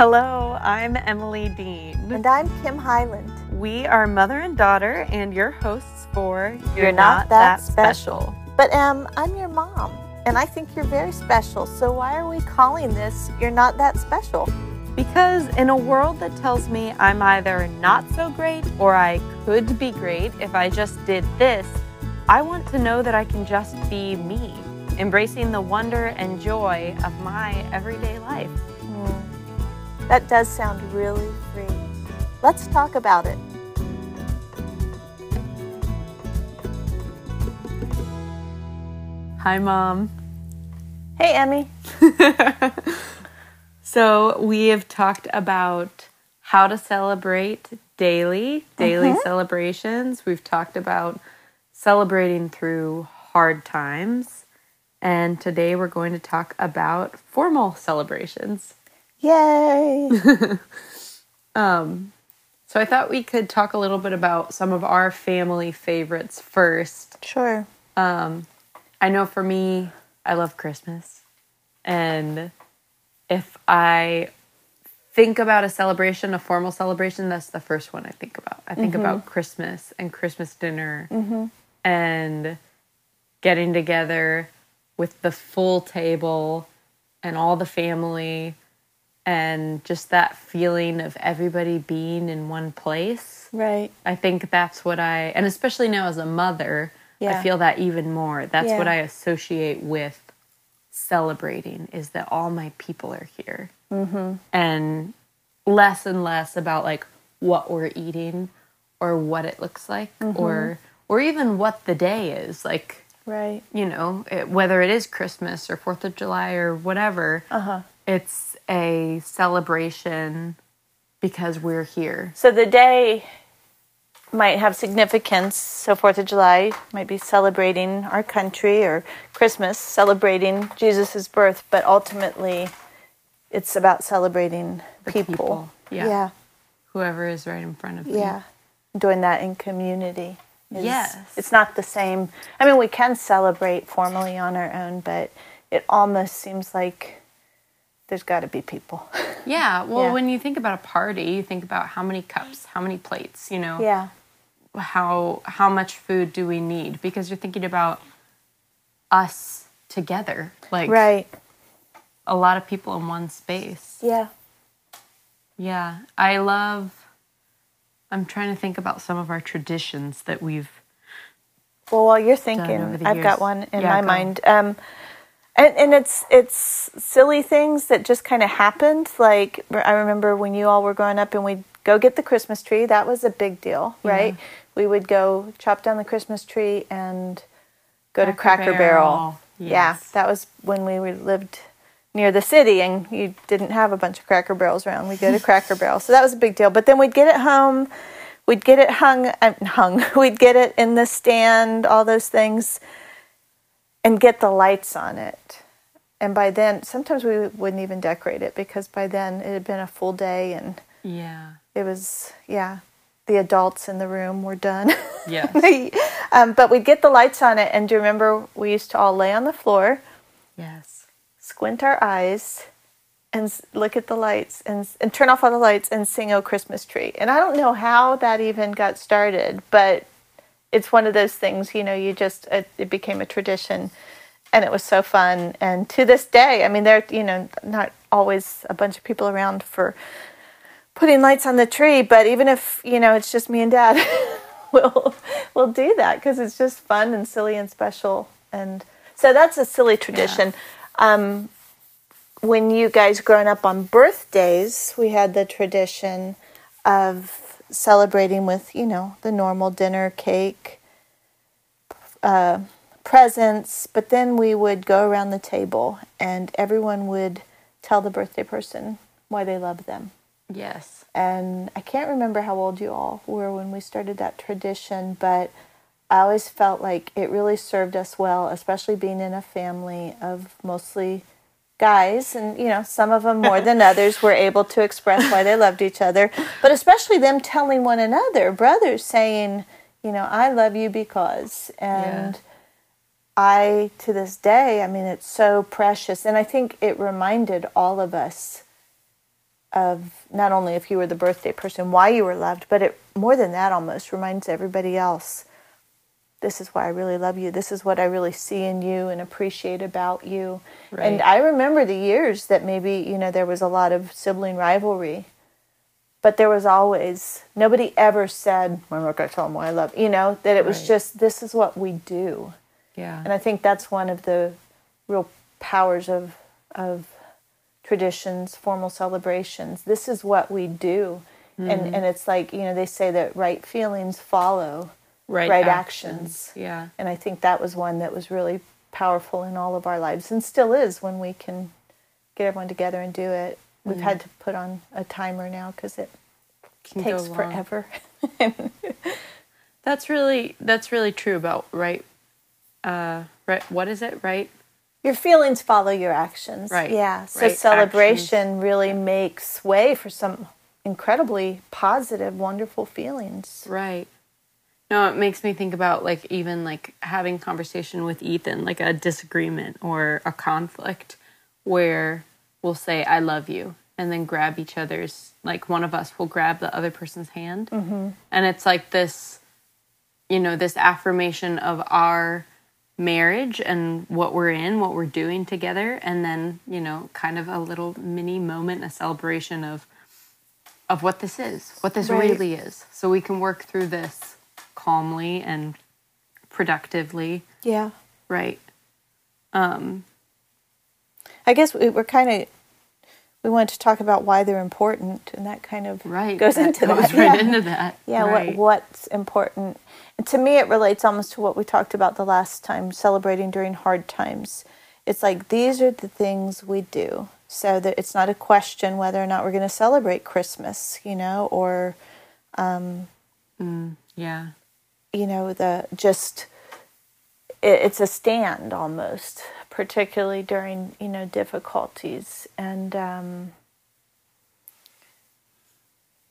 Hello, I'm Emily Dean. And I'm Kim Hyland. We are mother and daughter and your hosts for You're, Not, That, special. But um, I'm your mom, and I think you're very special. So why are we calling this You're Not That Special? Because in a world that tells me I'm either not so great or I could be great if I just did this, I want to know that I can just be me, embracing the wonder and joy of my everyday life. That does sound really free. Let's talk about it. Hi, Mom. Hey, Emmy. so, we have talked about how to celebrate daily, daily Mhm. celebrations. We've talked about celebrating through hard times. And today we're going to talk about formal celebrations. Yay! Um, so I thought we could talk a little bit about some of our family favorites first. sure. Um, I know for me, I love Christmas. And if I think about a celebration, a formal celebration, that's the first one I think about. I think about Christmas and Christmas dinner and getting together with the full table and all the family and just that feeling of everybody being in one place. Right. I think that's what I, and especially now as a mother, I feel that even more. That's Yeah. what I associate with celebrating is that all my people are here. Mm-hmm. And less and less about like what we're eating or what it looks like Mm-hmm. or or even what the day is like Right. you know it, whether it is christmas or fourth of july or whatever Uh huh. It's a celebration because we're here So the day might have significance. So Fourth of July might be celebrating our country, or Christmas celebrating Jesus' birth. But ultimately, it's about celebrating The people. people, yeah. Yeah. whoever is right in front of me Yeah. Doing that in community. is- Yes. It's not the same. I mean, we can celebrate formally on our own, but it almost seems like there's got to be people. yeah well Yeah. when you think about a party you think about how many cups how many plates you know yeah. how how much food do we need because you're thinking about us together like Right. a lot of people in one space Yeah. yeah i love i'm trying to think about some of our traditions that we've Well, while you're thinking, I've years. got one in Yeah, my go. mind. Um, and, and it's it's silly things that just kind of happened. Like I remember when you all were growing up, and we'd go get the Christmas tree. That was a big deal, right? We would go chop down the Christmas tree and go to Cracker Cracker Barrel. Barrel, Yeah, that was when we lived near the city, and you didn't have a bunch of Cracker Barrels around. We'd go to Cracker Barrel, so that was a big deal. But then we'd get it home. We'd get it hung, uh, hung. We'd get it in the stand, all those things, and get the lights on it. And by then, sometimes we wouldn't even decorate it because by then it had been a full day, and yeah it was yeah. The adults in the room were done. yes um, but we'd get the lights on it, and do you remember we used to all lay on the floor, yes squint our eyes, and look at the lights, and, and turn off all the lights, and sing "Oh Christmas Tree." And I don't know how that even got started, but it's one of those things. You know, you just it, it became a tradition, and it was so fun. And to this day, I mean, there you know not always a bunch of people around for putting lights on the tree, but even if you know it's just me and Dad, we'll we'll do that because it's just fun and silly and special. And so that's a silly tradition. Um, when you guys growing up on birthdays, we had the tradition of celebrating with you know the normal dinner, cake, uh, presents, but then we would go around the table and everyone would tell the birthday person why they love them. Yes. And I can't remember how old you all were when we started that tradition, but I always felt like it really served us well, especially being in a family of mostly guys, and you know, some of them more than others were able to express why they loved each other, but especially them telling one another, brothers saying, you know, I love you because, and Yeah. I, to this day, I mean, it's so precious. And I think it reminded all of us of not only if you were the birthday person, why you were loved, but it more than that almost reminds everybody else this is why I really love you. This is what I really see in you and appreciate about you. Right. And I remember the years that maybe, you know, there was a lot of sibling rivalry. But there was always nobody ever said, I'm not gonna tell them why I love you know, that it was Right. just this is what we do. Yeah. And I think that's one of the real powers of of traditions, formal celebrations. This is what we do. Mm-hmm. And and it's like, you know, they say that right feelings follow right, right actions. actions. Yeah. and I think that was one that was really powerful in all of our lives and still is when we can get everyone together and do it. We've Mm-hmm. had to put on a timer now because it Can takes forever. That's really that's really true about right uh right what is it? Right? Your feelings follow your actions. Right. Yeah. So Right celebration really makes way for some incredibly positive, wonderful feelings. Right. No, it makes me think about like even like having conversation with Ethan, like a disagreement or a conflict where we'll say I love you and then grab each other's like one of us will grab the other person's hand. Mm-hmm. And it's like this you know, this affirmation of our marriage and what we're in, what we're doing together and then, you know, kind of a little mini moment, a celebration of of what this is, what this Right. really is. So we can work through this calmly and productively, Yeah. right? Um, I guess we, we're kind of we want to talk about why they're important, and that kind of right. goes that into goes that. right yeah. into that. Yeah, right. what what's important. And to me it relates almost to what we talked about the last time, celebrating during hard times. It's like these are the things we do. So that it's not a question whether or not we're going to celebrate Christmas, you know, or yeah. You know, the just it, it's a stand almost, particularly during, you know, difficulties and um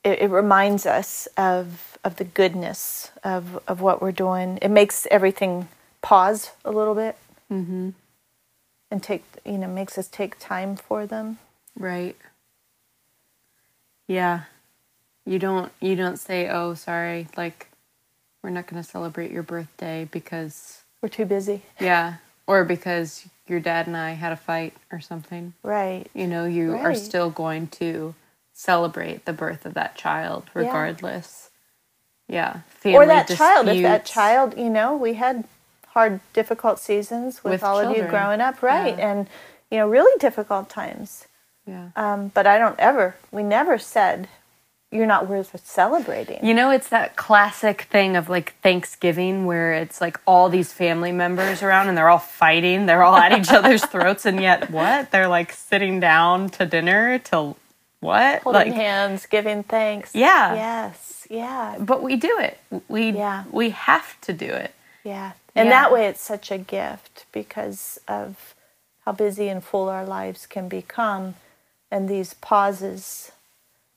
it, it reminds us of of the goodness of of what we're doing. It makes everything pause a little bit Mm-hmm. and take you know makes us take time for them. Right. Yeah. You don't you don't say, "Oh, sorry, like we're not going to celebrate your birthday because We're too busy, yeah, or because your dad and I had a fight or something." right? You know, you are still going to celebrate the birth of that child Yeah. regardless. Yeah. or that child. If that child, you know, we had hard, difficult seasons with, With all of you growing up, right? Yeah. And you know, really difficult times. Yeah. Um, but I don't ever. We never said you're not worth celebrating. You know, it's that classic thing of like Thanksgiving where it's like all these family members around and they're all fighting. They're all at each other's throats, and yet what? They're like sitting down to dinner till what? Holding like, hands, giving thanks. Yeah. Yes. Yeah. but we do it. We Yeah. we have to do it. Yeah. And Yeah. that way it's such a gift because of how busy and full our lives can become and these pauses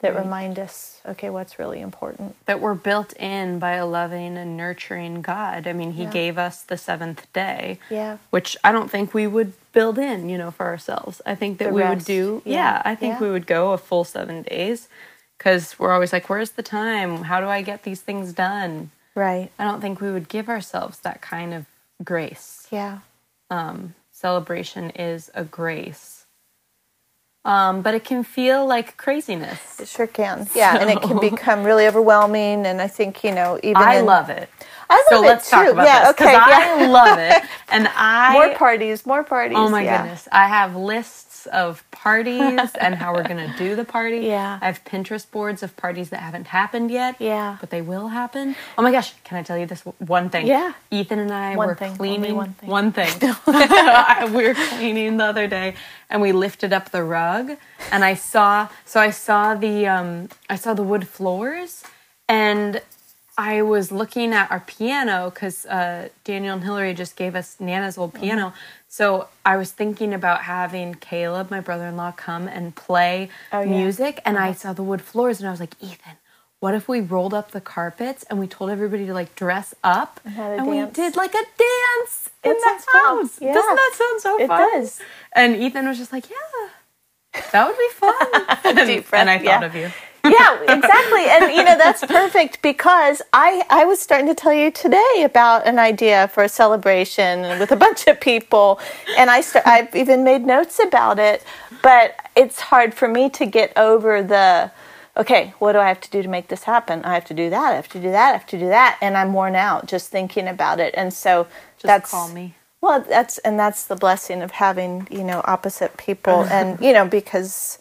that remind us, okay, what's really important. That we're built in by a loving and nurturing God. I mean, He Yeah. gave us the seventh day. Yeah. which I don't think we would build in, you know, for ourselves. I think that The we would do, yeah, Yeah. I think Yeah. we would go a full seven days because we're always like, where's the time? How do I get these things done? Right. I don't think we would give ourselves that kind of grace. Yeah. Um, celebration is a grace. Um, but it can feel like craziness. It sure can. Yeah. And it can become really overwhelming. And I think, you know, even I in- love it. I love so it let's talk too. about Yeah, this because okay, I love it, and I more parties, more parties. Oh my yeah. goodness. I have lists of parties and how we're going to do the party. Yeah. I have Pinterest boards of parties that haven't happened yet. Yeah. But they will happen. Oh my gosh. Can I tell you this one thing? Yeah. Ethan and I One were thing, cleaning. one thing. One thing. We were cleaning the other day and we lifted up the rug and I saw, so I saw the, um, I saw the wood floors and I was looking at our piano because uh, Daniel and Hillary just gave us Nana's old piano. Mm-hmm. So I was thinking about having Caleb, my brother in law, come and play Oh, yeah. Uh-huh. music. And I saw the wood floors and I was like, Ethan, what if we rolled up the carpets and we told everybody to like dress up And and we did like a dance in That the house? Yeah. Doesn't that sound so It fun? does. And Ethan was just like, yeah. That would be fun. Breath, and I thought yeah. of you. Yeah, exactly. And you know, that's perfect because I I was starting to tell you today about an idea for a celebration with a bunch of people and I start, I've even made notes about it, but it's hard for me to get over the okay, what do I have to do to make this happen? I have to do that, I have to do that, I have to do that, and I'm worn out just thinking about it. And so Just that's call me. well, that's and that's the blessing of having you know opposite people, and you know because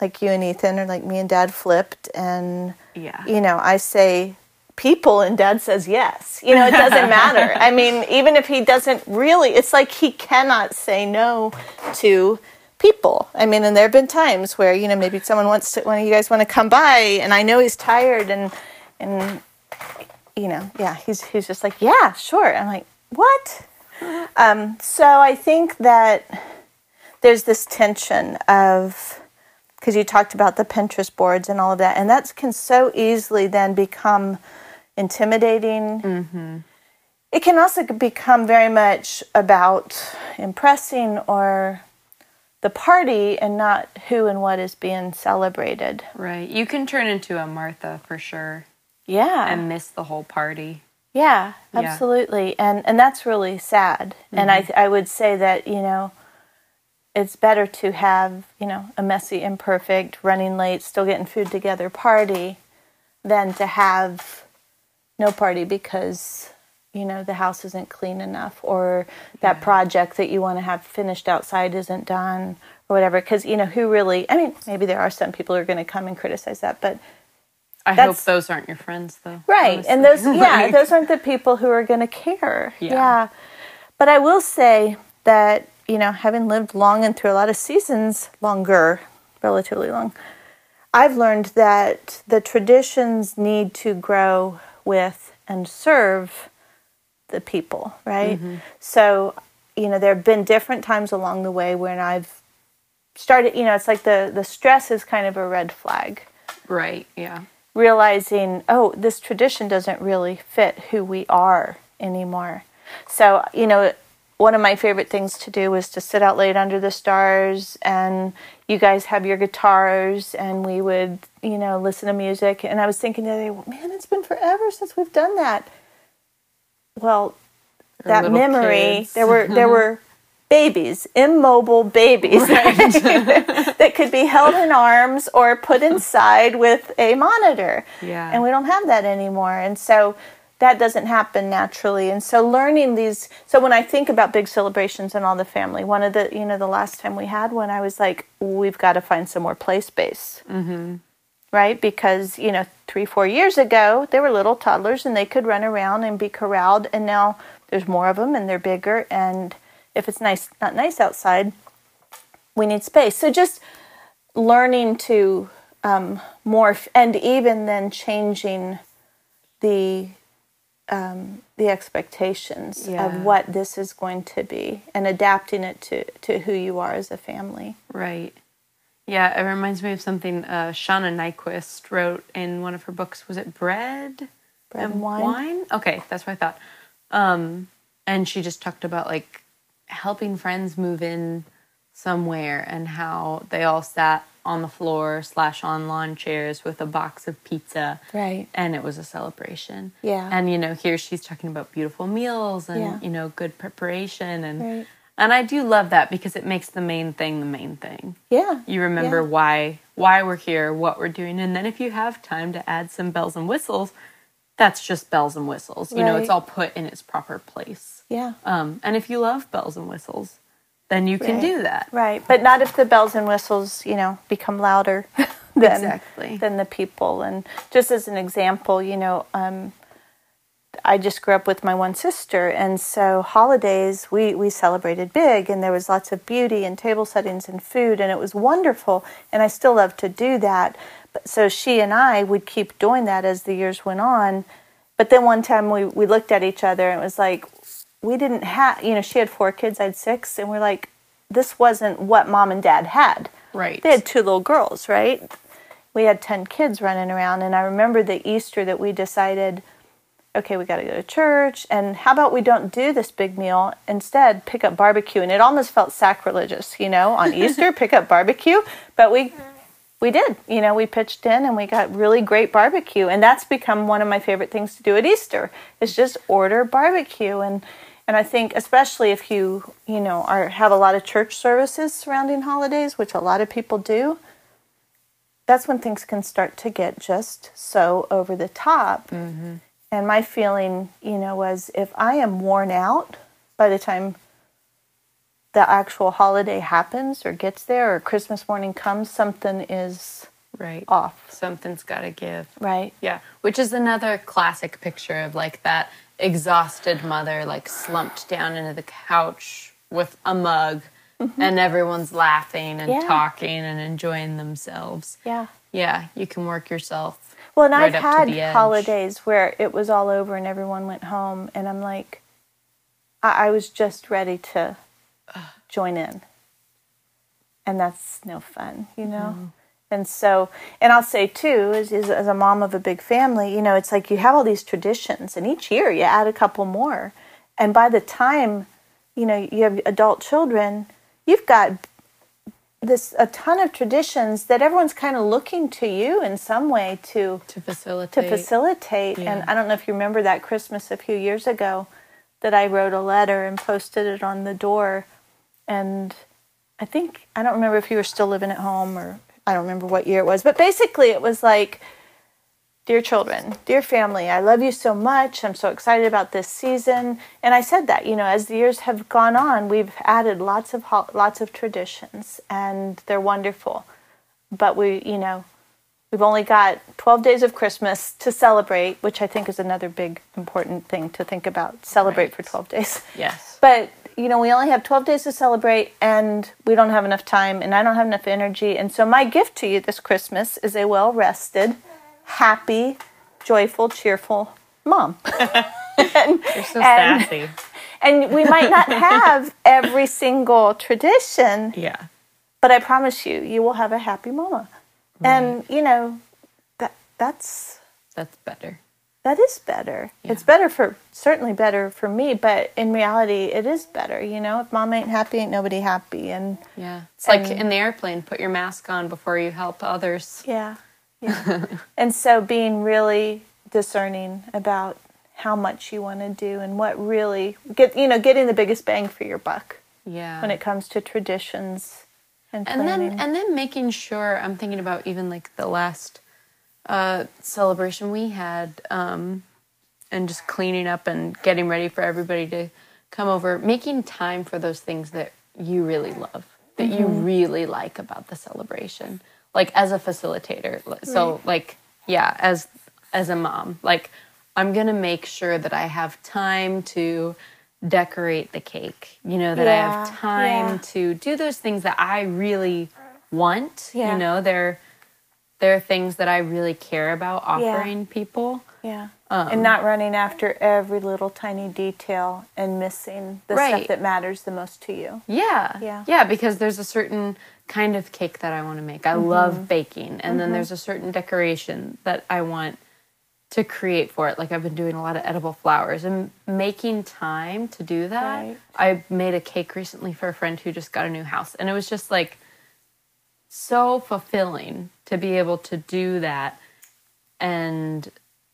like you and Ethan, or like me and Dad flipped, and Yeah. you know I say people, and Dad says yes. You know it doesn't matter. I mean, even if he doesn't really, it's like he cannot say no to people. I mean, and there have been times where you know maybe someone wants to, one of you guys want to come by, and I know he's tired, and and you know, yeah, he's he's just like, yeah, sure. I'm like, what? Um, so I think that there's this tension of because you talked about the Pinterest boards and all of that, and that can so easily then become intimidating. Mm-hmm. It can also become very much about impressing or the party and not who and what is being celebrated. Right. You can turn into a Martha for sure Yeah. and miss the whole party. Yeah, Yeah. absolutely. And and that's really sad. And I mm-hmm. I would say that, you know, it's better to have, you know, a messy, imperfect, running late, still getting food together party than to have no party because you know the house isn't clean enough or that project that you want to have finished outside isn't done or whatever because you know who really i mean maybe there are some people who are going to come and criticize that but I hope those aren't your friends though. Right. And those yeah, those aren't the people who are going to care. Yeah. But I will say that, you know, having lived long and through a lot of seasons, longer, relatively long, I've learned that the traditions need to grow with and serve the people, right? Mm-hmm. So, you know, there have been different times along the way when I've started, you know, it's like the the stress is kind of a red flag Right. Yeah. realizing, oh, this tradition doesn't really fit who we are anymore. So, you know, one of my favorite things to do was to sit out late under the stars and you guys have your guitars and we would, you know, listen to music. And I was thinking the other day, well, man, it's been forever since we've done that. Well, that memory, kids. there were there were babies, immobile babies that could be held in arms or put inside with a monitor. Yeah. And we don't have that anymore. And so that doesn't happen naturally. And so learning these so when I think about big celebrations and all the family, one of the you know, the last time we had one, I was like, we've got to find some more play space. Mm-hmm. Right? Because, you know, three, four years ago, they were little toddlers and they could run around and be corralled. And now there's more of them and they're bigger. And if it's nice, not nice outside, we need space. So just learning to um, morph and even then changing the um, the expectations Yeah. of what this is going to be and adapting it to, to who you are as a family. Right. Yeah, it reminds me of something uh, Shauna Niequist wrote in one of her books. Was it Bread? Bread and wine? Okay, that's what I thought. Um, and she just talked about like helping friends move in somewhere and how they all sat on the floor slash on lawn chairs with a box of pizza. Right. And it was a celebration. Yeah. And you know, here she's talking about beautiful meals and Yeah. you know, good preparation and Right. and I do love that because it makes the main thing the main thing Yeah. you remember Yeah. why why we're here what we're doing and then if you have time to add some bells and whistles that's just bells and whistles you know it's all put in its proper place Yeah. um, and if you love bells and whistles then you can Right. do that Right. But not if the bells and whistles, you know, become louder than, Exactly. than the people. And just as an example, you know, um, I just grew up with my one sister, and so holidays we, we celebrated big, and there was lots of beauty and table settings and food, and it was wonderful. And I still love to do that. But so she and I would keep doing that as the years went on. But then one time we, we looked at each other and it was like, we didn't have, you know, she had four kids, I had six, and we're like, this wasn't what mom and dad had. right They had two little girls, right? We had 10 kids running around, and I remember the Easter that we decided, okay, we got to go to church. And how about we don't do this big meal? Instead, pick up barbecue. And it almost felt sacrilegious, you know, on Easter, pick up barbecue. But we we did. You know, we pitched in and we got really great barbecue. And that's become one of my favorite things to do at Easter is just order barbecue. And and I think especially if you, you know, are have a lot of church services surrounding holidays, which a lot of people do, that's when things can start to get just so over the top. Mm-hmm. And my feeling, you know, was if I am worn out by the time the actual holiday happens or gets there or Christmas morning comes, something is right off. Something's got to give. Right. Yeah, which is another classic picture of like that exhausted mother like slumped down into the couch with a mug mm-hmm. and everyone's laughing and yeah. talking and enjoying themselves. Yeah. Yeah, you can work yourself. Well, and right I've had holidays where it was all over and everyone went home, and I'm like, I, I was just ready to join in. And that's no fun, you know? Mm-hmm. And so, and I'll say too, as, as a mom of a big family, you know, it's like you have all these traditions, and each year you add a couple more. And by the time, you know, you have adult children, you've got this a ton of traditions that everyone's kind of looking to you in some way to to facilitate to facilitate. Yeah. And I don't know if you remember that Christmas a few years ago that I wrote a letter and posted it on the door, and I think I don't remember if you were still living at home or I don't remember what year it was, but basically it was like, Dear children, dear family, I love you so much. I'm so excited about this season. And I said that, you know, as the years have gone on, we've added lots of lots of traditions and they're wonderful. But we, you know, we've only got 12 days of Christmas to celebrate, which I think is another big important thing to think about. Celebrate right. for 12 days. Yes. But you know, we only have 12 days to celebrate and we don't have enough time and I don't have enough energy. And so my gift to you this Christmas is a well-rested, happy, joyful, cheerful mom. and, You're so and, sassy. And we might not have every single tradition. Yeah. But I promise you, you will have a happy mama. Right. And, you know, that that's that's better that is better. Yeah. It's better for certainly better for me, but in reality, it is better. You know, if mom ain't happy, ain't nobody happy. And yeah, it's and, like in the airplane, put your mask on before you help others. Yeah, yeah. and so being really discerning about how much you want to do and what really get you know getting the biggest bang for your buck. Yeah, when it comes to traditions and and then and then making sure I'm thinking about even like the last uh, celebration we had um, and just cleaning up and getting ready for everybody to come over, making time for those things that you really love, that mm-hmm. you really like about the celebration. Like as a facilitator. So right. like yeah, as as a mom, like I'm to make sure that I have time to decorate the cake. You know, that yeah. I have time yeah. to do those things that I really want. Yeah. You know, they're there are things that I really care about offering yeah. people. Yeah. Um, and not running after every little tiny detail and missing the right. stuff that matters the most to you. Yeah. Yeah. Yeah, because there's a certain kind of cake that I want to make. I mm-hmm. love baking. And mm-hmm. then there's a certain decoration that I want to create for it. Like I've been doing a lot of edible flowers and making time to do that. Right. I made a cake recently for a friend who just got a new house. And it was just like so fulfilling to be able to do that and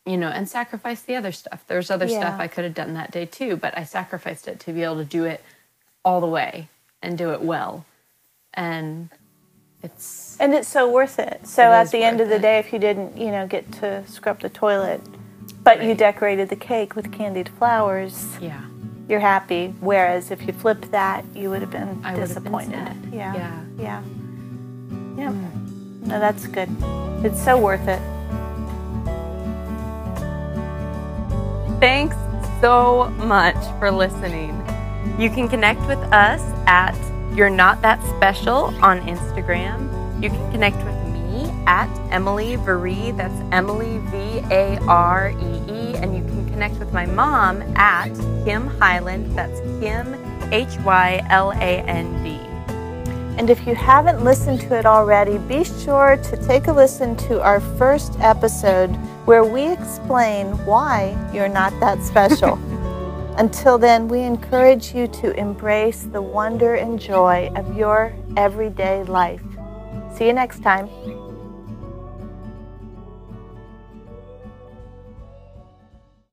you know and sacrifice the other stuff. There's other yeah. stuff i could have done that day too but i sacrificed it to be able to do it all the way and do it well. And it's and it's so worth it. So it at the end of the it. day if you didn't you know get to scrub the toilet but right. you decorated the cake with candied flowers yeah. you're happy. Whereas if you flipped that you would have been I disappointed. been yeah. Yeah. Yeah yeah. Mm. No, that's good. It's so worth it. Thanks so much for listening. You can connect with us at You're Not That Special on Instagram. You can connect with me at Emily Varee. That's Emily V A R E E. And you can connect with my mom at Kim Hyland, That's Kim H Y L A N D. And if you haven't listened to it already, be sure to take a listen to our first episode where we explain why you're not that special. Until then, we encourage you to embrace the wonder and joy of your everyday life. See you next time.